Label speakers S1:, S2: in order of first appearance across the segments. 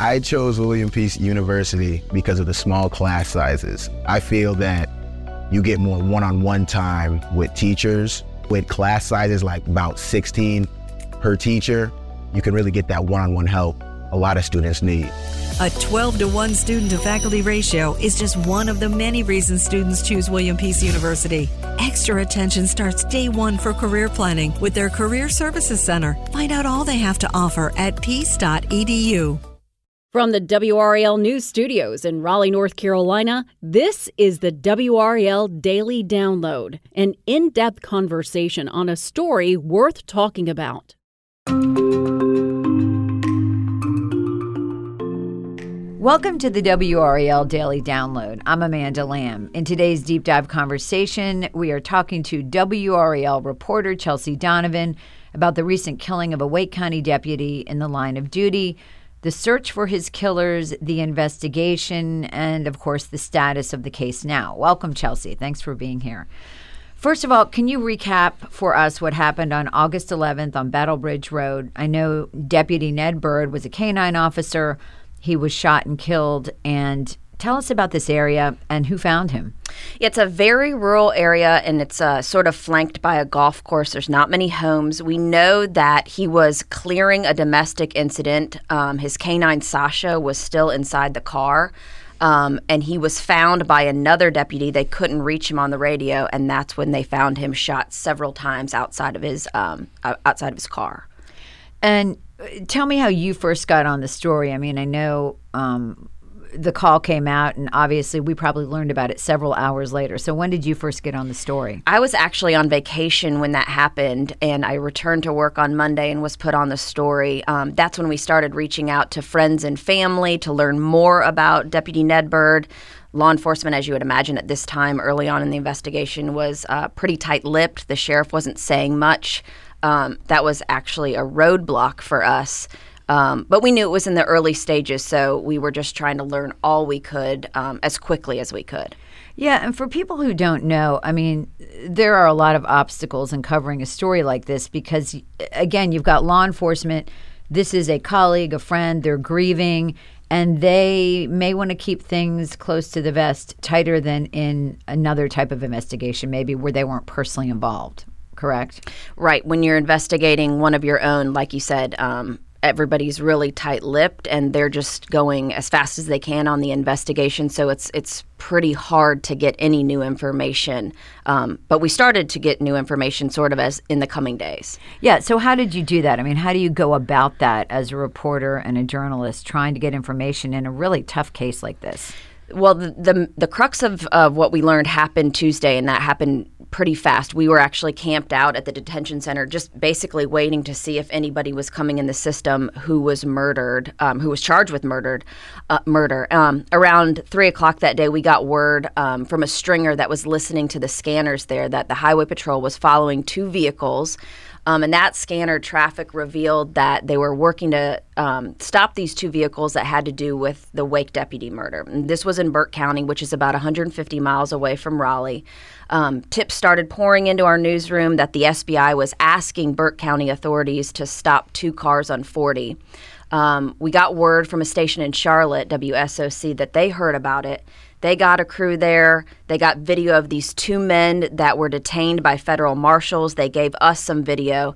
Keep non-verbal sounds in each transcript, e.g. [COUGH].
S1: I chose William Peace University because of the small class sizes. I feel that you get more one on one time with teachers. With class sizes like about 16 per teacher, you can really get that one on one help a lot of students need.
S2: A 12 to 1 student to faculty ratio is just one of the many reasons students choose William Peace University. Extra attention starts day one for career planning with their Career Services Center. Find out all they have to offer at peace.edu.
S3: From the WRAL News Studios in Raleigh, North Carolina, this is the WRAL Daily Download, an in depth conversation on a story worth talking about.
S4: Welcome to the WRAL Daily Download. I'm Amanda Lamb. In today's deep dive conversation, we are talking to WRAL reporter Chelsea Donovan about the recent killing of a Wake County deputy in the line of duty, the search for his killers, the investigation, and of course, the status of the case now. Welcome, Chelsea. Thanks for being here. First of all, can you recap for us what happened on August 11th on Battle Bridge Road? I know Deputy Ned Byrd was a canine officer he was shot and killed. And tell us about this area and who found him.
S5: It's a very rural area and it's uh, sort of flanked by a golf course. There's not many homes. We know that he was clearing a domestic incident. Um, his canine Sasha was still inside the car. Um, and he was found by another deputy. They couldn't reach him on the radio, and that's when they found him shot several times outside of his um, outside of his car.
S4: And tell me how you first got on the story. I mean, I know um, the call came out, and obviously we probably learned about it several hours later. So when did you first get on the story?
S5: I was actually on vacation when that happened, and I returned to work on Monday and was put on the story. Um, that's when we started reaching out to friends and family to learn more about Deputy Ned Byrd. Law enforcement, as you would imagine at this time early on in the investigation, was uh, pretty tight lipped. The sheriff wasn't saying much um, that was actually a roadblock for us. Um, but we knew it was in the early stages, so we were just trying to learn all we could um, as quickly as we could.
S4: Yeah, and for people who don't know, I mean, there are a lot of obstacles in covering a story like this because, again, you've got law enforcement. This is a colleague, a friend, they're grieving, and they may want to keep things close to the vest, tighter than in another type of investigation, maybe where they weren't personally involved correct?
S5: Right. When you're investigating one of your own, like you said, um, everybody's really tight-lipped and they're just going as fast as they can on the investigation. So it's it's pretty hard to get any new information. Um, but we started to get new information sort of as in the coming days.
S4: Yeah. So how did you do that? I mean, how do you go about that as a reporter and a journalist trying to get information in a really tough case like this?
S5: Well, the, the, the crux of, of what we learned happened Tuesday, and that happened pretty fast. We were actually camped out at the detention center, just basically waiting to see if anybody was coming in the system who was murdered, um, who was charged with murdered uh, murder. Um, around three o'clock that day, we got word um, from a stringer that was listening to the scanners there that the highway patrol was following two vehicles. Um, and that scanner traffic revealed that they were working to um, stop these two vehicles that had to do with the Wake deputy murder. And this was in Burke County, which is about 150 miles away from Raleigh. Um, tips started pouring into our newsroom that the SBI was asking Burke County authorities to stop two cars on 40. Um, we got word from a station in Charlotte, WSOC, that they heard about it they got a crew there. They got video of these two men that were detained by federal marshals. They gave us some video.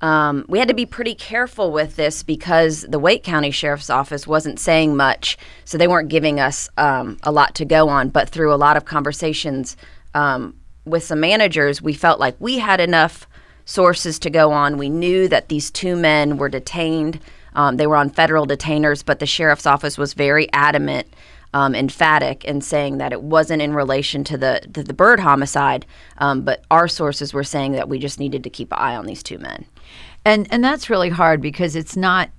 S5: Um, we had to be pretty careful with this because the Wake County Sheriff's Office wasn't saying much, so they weren't giving us um, a lot to go on. But through a lot of conversations um, with some managers, we felt like we had enough sources to go on. We knew that these two men were detained. Um, they were on federal detainers, but the sheriff's office was very adamant um, emphatic in saying that it wasn't in relation to the to the Byrd homicide, um, but our sources were saying that we just needed to keep an eye on these two men.
S4: And and that's really hard because it's not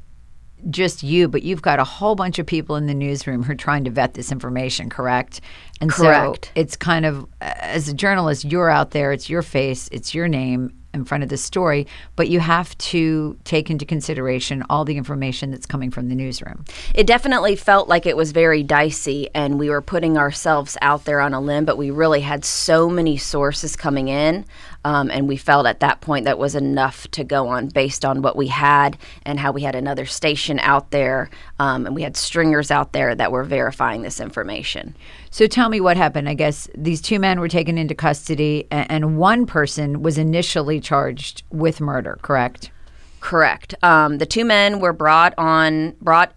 S4: just you, but you've got a whole bunch of people in the newsroom who are trying to vet this information, correct?
S5: And correct.
S4: so it's kind of, as a journalist, you're out there, it's your face, it's your name, in front of the story, but you have to take into consideration all the information that's coming from the newsroom.
S5: It definitely felt like it was very dicey, and we were putting ourselves out there on a limb, but we really had so many sources coming in Um, and we felt at that point that was enough to go on based on what we had and how we had another station out there um, and we had stringers out there that were verifying this information.
S4: So tell me what happened. I guess these two men were taken into custody, and, and one person was initially charged with murder. Correct.
S5: Correct. Um, the two men were brought on brought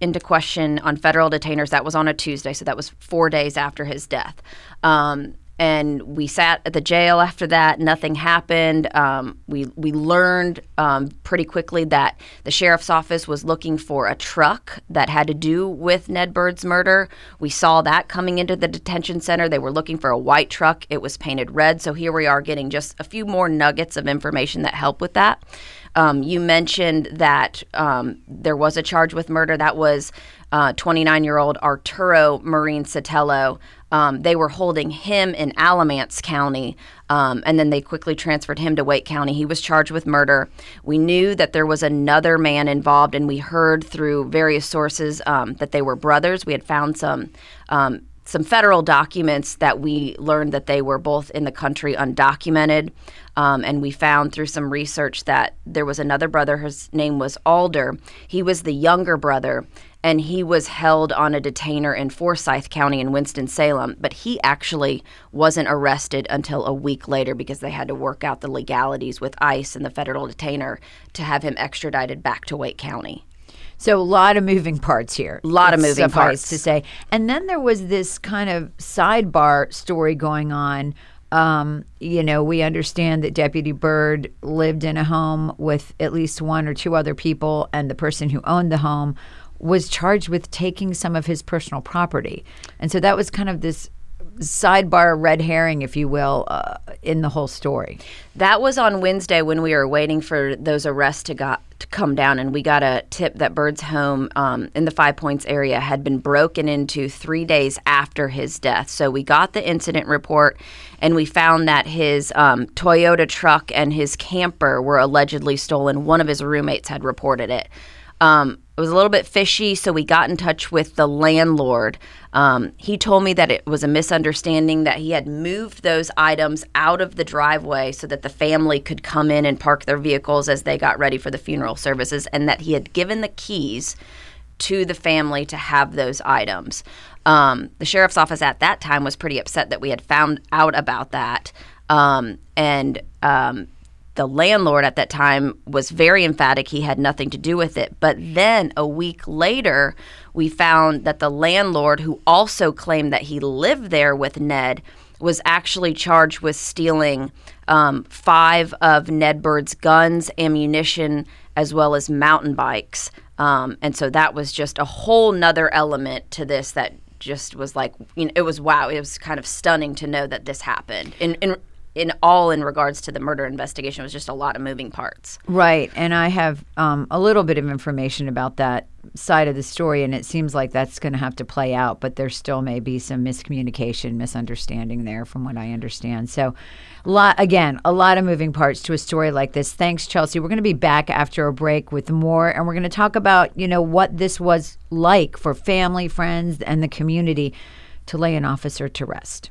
S5: into question on federal detainers. That was on a Tuesday, so that was four days after his death. Um, and we sat at the jail after that. Nothing happened. Um, we we learned um, pretty quickly that the sheriff's office was looking for a truck that had to do with Ned Bird's murder. We saw that coming into the detention center. They were looking for a white truck. It was painted red. So here we are getting just a few more nuggets of information that help with that. Um, you mentioned that um, there was a charge with murder. That was 29 uh, year old Arturo Marin-Sotelo. Um, they were holding him in Alamance County, um, and then they quickly transferred him to Wake County. He was charged with murder. We knew that there was another man involved, and we heard through various sources um, that they were brothers. We had found some um, some federal documents that we learned that they were both in the country undocumented. Um, and we found through some research that there was another brother. His name was Alder. He was the younger brother, and he was held on a detainer in Forsyth County in Winston-Salem. But he actually wasn't arrested until a week later because they had to work out the legalities with ICE and the federal detainer to have him extradited back to Wake County.
S4: So a lot of moving parts here.
S5: A lot of moving parts
S4: to say. And then there was this kind of sidebar story going on. Um, you know, we understand that Deputy Byrd lived in a home with at least one or two other people, and the person who owned the home was charged with taking some of his personal property. And so that was kind of this sidebar red herring, if you will, uh, in the whole story.
S5: That was on Wednesday when we were waiting for those arrests to got to come down, and we got a tip that Byrd's home um, in the Five Points area had been broken into three days after his death. So we got the incident report, and we found that his um, Toyota truck and his camper were allegedly stolen. One of his roommates had reported it. Um, it was a little bit fishy, so we got in touch with the landlord. Um, he told me that it was a misunderstanding that he had moved those items out of the driveway so that the family could come in and park their vehicles as they got ready for the funeral services, and that he had given the keys to the family to have those items. Um, the sheriff's office at that time was pretty upset that we had found out about that. Um, and um, the landlord at that time was very emphatic he had nothing to do with it. But then a week later, we found that the landlord, who also claimed that he lived there with Ned, was actually charged with stealing um, five of Ned Byrd's guns, ammunition, as well as mountain bikes. Um, and so that was just a whole nother element to this that just was like, you know, it was wow. It was kind of stunning to know that this happened. In, in in all in regards to the murder investigation it was just a lot of moving parts.
S4: Right, and I have um, a little bit of information about that side of the story, and it seems like that's going to have to play out. But there still may be some miscommunication, misunderstanding there, from what I understand. So, lot again, a lot of moving parts to a story like this. Thanks, Chelsea. We're going to be back after a break with more, and we're going to talk about you know what this was like for family, friends, and the community to lay an officer to rest.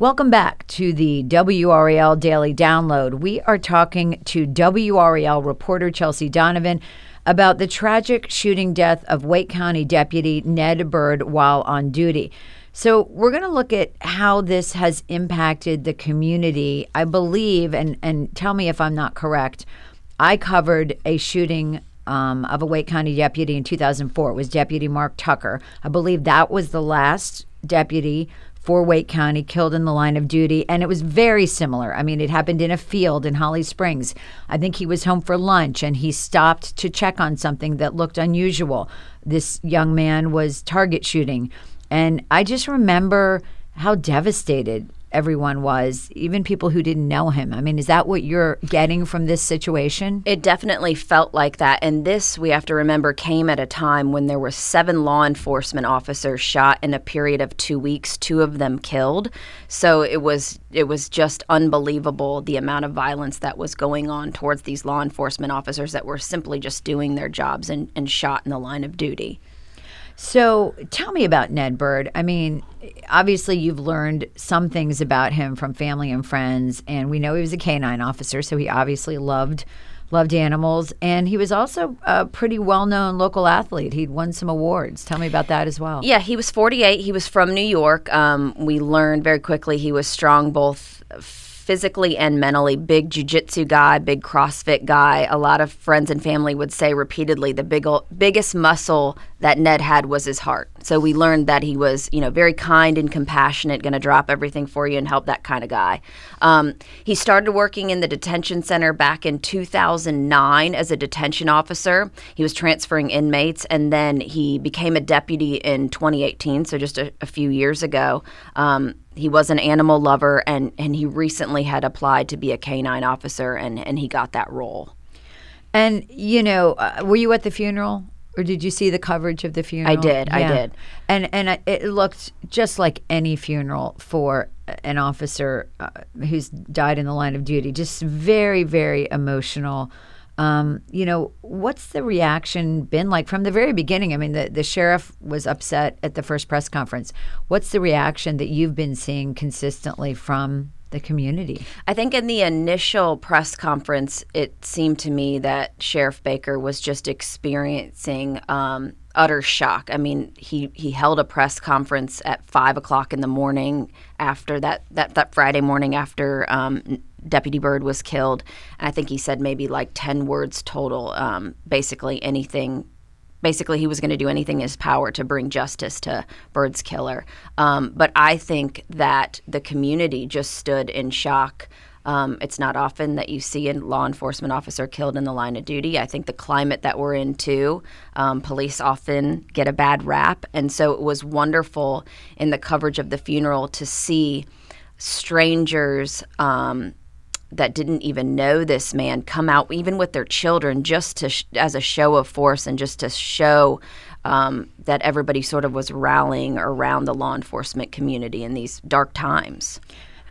S4: Welcome back to the WRAL Daily Download. We are talking to WRAL reporter Chelsea Donovan about the tragic shooting death of Wake County Deputy Ned Byrd while on duty. So, we're going to look at how this has impacted the community. I believe, and, and tell me if I'm not correct, I covered a shooting um, of a Wake County deputy in 2004. It was Deputy Mark Tucker. I believe that was the last deputy for Wake County killed in the line of duty. And it was very similar. I mean, it happened in a field in Holly Springs. I think he was home for lunch and he stopped to check on something that looked unusual. This young man was target shooting. And I just remember how devastated everyone was, even people who didn't know him. I mean, is that what you're getting from this situation?
S5: It definitely felt like that. And this, we have to remember, came at a time when there were seven law enforcement officers shot in a period of two weeks, two of them killed. So it was it was just unbelievable the amount of violence that was going on towards these law enforcement officers that were simply just doing their jobs and, and shot in the line of duty.
S4: So tell me about Ned Byrd. I mean, obviously you've learned some things about him from family and friends, and we know he was a canine officer, so he obviously loved loved animals, and he was also a pretty well known local athlete. He'd won some awards. Tell me about that as well.
S5: Yeah, he was 48. He was from New York. Um, we learned very quickly he was strong both physically and mentally. Big jujitsu guy, big CrossFit guy. A lot of friends and family would say repeatedly the big, biggest muscle that Ned had was his heart. So we learned that he was, you know, very kind and compassionate, going to drop everything for you and help that kind of guy. Um, he started working in the detention center back in 2009 as a detention officer. He was transferring inmates, and then he became a deputy in 2018, so just a, a few years ago. Um, he was an animal lover and, and he recently had applied to be a canine officer and, and he got that role.
S4: And, you know, uh, were you at the funeral? Or did you see the coverage of the funeral?
S5: I did. Yeah. I did.
S4: And and it looked just like any funeral for an officer uh, who's died in the line of duty. Just very, very emotional. Um, you know, what's the reaction been like from the very beginning? I mean, the, the sheriff was upset at the first press conference. What's the reaction that you've been seeing consistently from the community?
S5: I think in the initial press conference, it seemed to me that Sheriff Baker was just experiencing um, utter shock. I mean, he, he held a press conference at five o'clock in the morning after that, that, that Friday morning after um, Deputy Byrd was killed. And I think he said maybe like 10 words total, um, basically anything. Basically, he was going to do anything in his power to bring justice to Byrd's killer. Um, but I think that the community just stood in shock. Um, it's not often that you see a law enforcement officer killed in the line of duty. I think the climate that we're in, too, um, police often get a bad rap. And so it was wonderful in the coverage of the funeral to see strangers um, that didn't even know this man come out even with their children just to sh- as a show of force and just to show um, that everybody sort of was rallying around the law enforcement community in these dark times.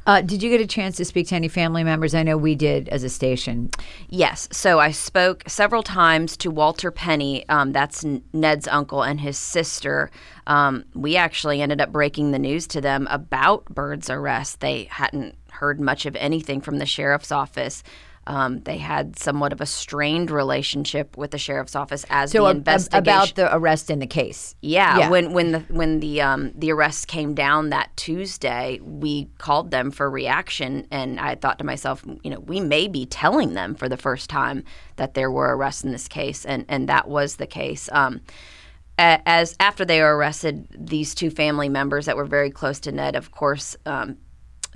S4: Uh, did you get a chance to speak to any family members? I know we did as a station.
S5: Yes. So I spoke several times to Walter Penny. Um, that's Ned's uncle and his sister. Um, we actually ended up breaking the news to them about Byrd's arrest. They hadn't heard much of anything from the sheriff's office. Um, they had somewhat of a strained relationship with the sheriff's office as
S4: so
S5: the investigation
S4: about the arrest in the case.
S5: Yeah, yeah. when when the when the um, the arrest came down that Tuesday, we called them for reaction, and I thought to myself, you know, we may be telling them for the first time that there were arrests in this case, and and that was the case. Um, as after they were arrested, these two family members that were very close to Ned, of course, um,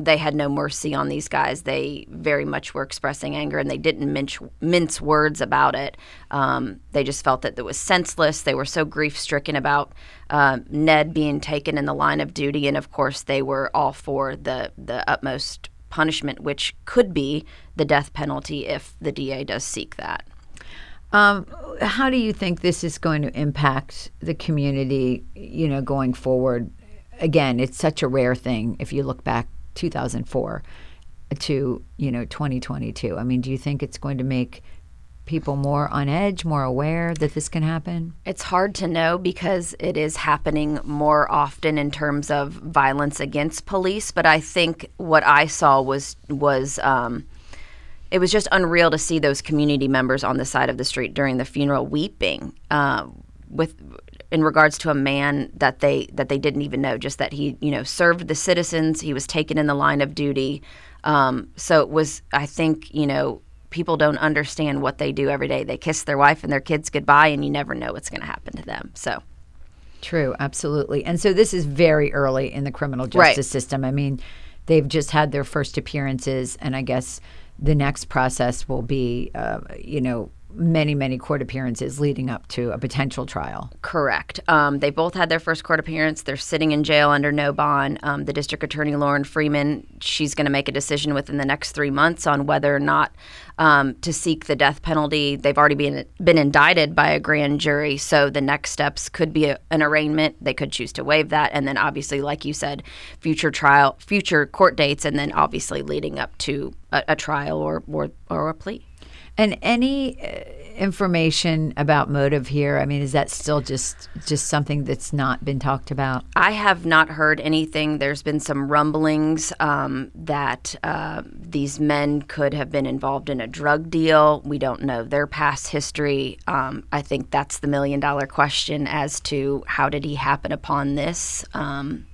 S5: they had no mercy on these guys. They very much were expressing anger, and they didn't mince, mince words about it. Um, they just felt that it was senseless. They were so grief stricken about uh, Ned being taken in the line of duty, and of course, they were all for the the utmost punishment, which could be the death penalty if the DA does seek that.
S4: Um, how do you think this is going to impact the community? You know, going forward. Again, it's such a rare thing. If you look back 2004 to you know 2022 i mean do you think it's going to make people more on edge more aware that this can happen?
S5: It's hard to know because it is happening more often in terms of violence against police but i think what i saw was was um, it was just unreal to see those community members on the side of the street during the funeral weeping uh, with in regards to a man that they that they didn't even know, just that he you know served the citizens. He was taken in the line of duty. Um, so it was, I think, you know, people don't understand what they do every day. They kiss their wife and their kids goodbye, and you never know what's going to happen to them. So.
S4: True, absolutely. And so this is very early in the criminal justice right. system. I mean, they've just had their first appearances, and I guess the next process will be, uh, you know, many, many court appearances leading up to a potential trial.
S5: Correct. Um, they both had their first court appearance. They're sitting in jail under no bond. Um, the district attorney, Lorrin Freeman, she's going to make a decision within the next three months on whether or not um, to seek the death penalty. They've already been been indicted by a grand jury, so the next steps could be a, an arraignment. They could choose to waive that, and then obviously, like you said, future trial, future court dates, and then obviously leading up to a, a trial or, or or a plea.
S4: And any uh, information about motive here? I mean, is that still just just something that's not been talked about?
S5: I have not heard anything. There's been some rumblings um, that uh, these men could have been involved in a drug deal. We don't know their past history. Um, I think that's the million dollar question as to how did he happen upon this. Um,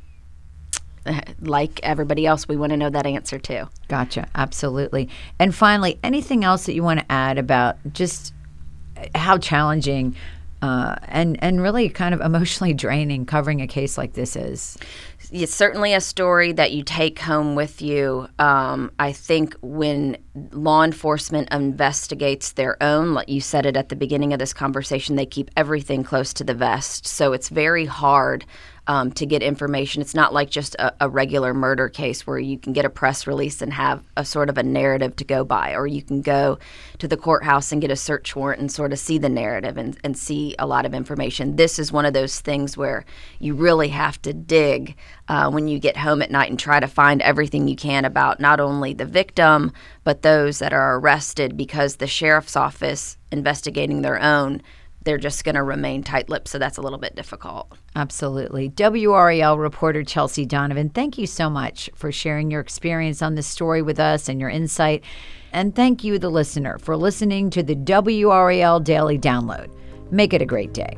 S5: [LAUGHS] like everybody else, we want to know that answer too.
S4: Gotcha. Absolutely. And finally, anything else that you want to add about just how challenging uh, and and really kind of emotionally [LAUGHS] draining covering a case like this is?
S5: It's certainly a story that you take home with you. Um, I think when law enforcement investigates their own, like you said it at the beginning of this conversation, they keep everything close to the vest. So it's very hard um, to get information. It's not like just a, a, regular murder case where you can get a press release and have a sort of a narrative to go by, or you can go to the courthouse and get a search warrant and sort of see the narrative and, and see a lot of information. This is one of those things where you really have to dig uh, when you get home at night and try to find everything you can about not only the victim, but those that are arrested because the sheriff's office investigating their own they're just going to remain tight lipped. So that's a little bit difficult.
S4: Absolutely. WRAL reporter Chelsea Donovan, thank you so much for sharing your experience on this story with us and your insight. And thank you, the listener, for listening to the WRAL Daily Download. Make it a great day.